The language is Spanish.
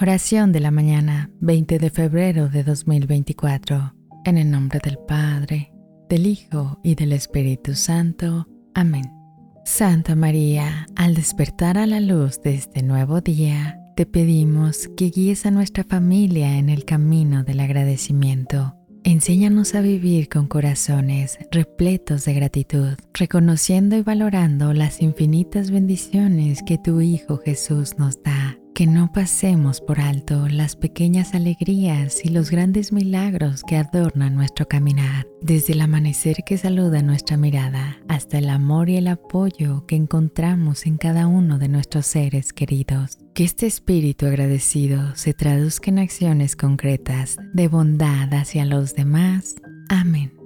Oración de la mañana, 20 de febrero de 2024. En el nombre del Padre, del Hijo y del Espíritu Santo. Amén. Santa María, al despertar a la luz de este nuevo día, te pedimos que guíes a nuestra familia en el camino del agradecimiento. Enséñanos a vivir con corazones repletos de gratitud, reconociendo y valorando las infinitas bendiciones que tu Hijo Jesús nos da que no pasemos por alto las pequeñas alegrías y los grandes milagros que adornan nuestro caminar, desde el amanecer que saluda nuestra mirada hasta el amor y el apoyo que encontramos en cada uno de nuestros seres queridos. Que este espíritu agradecido se traduzca en acciones concretas de bondad hacia los demás. Amén.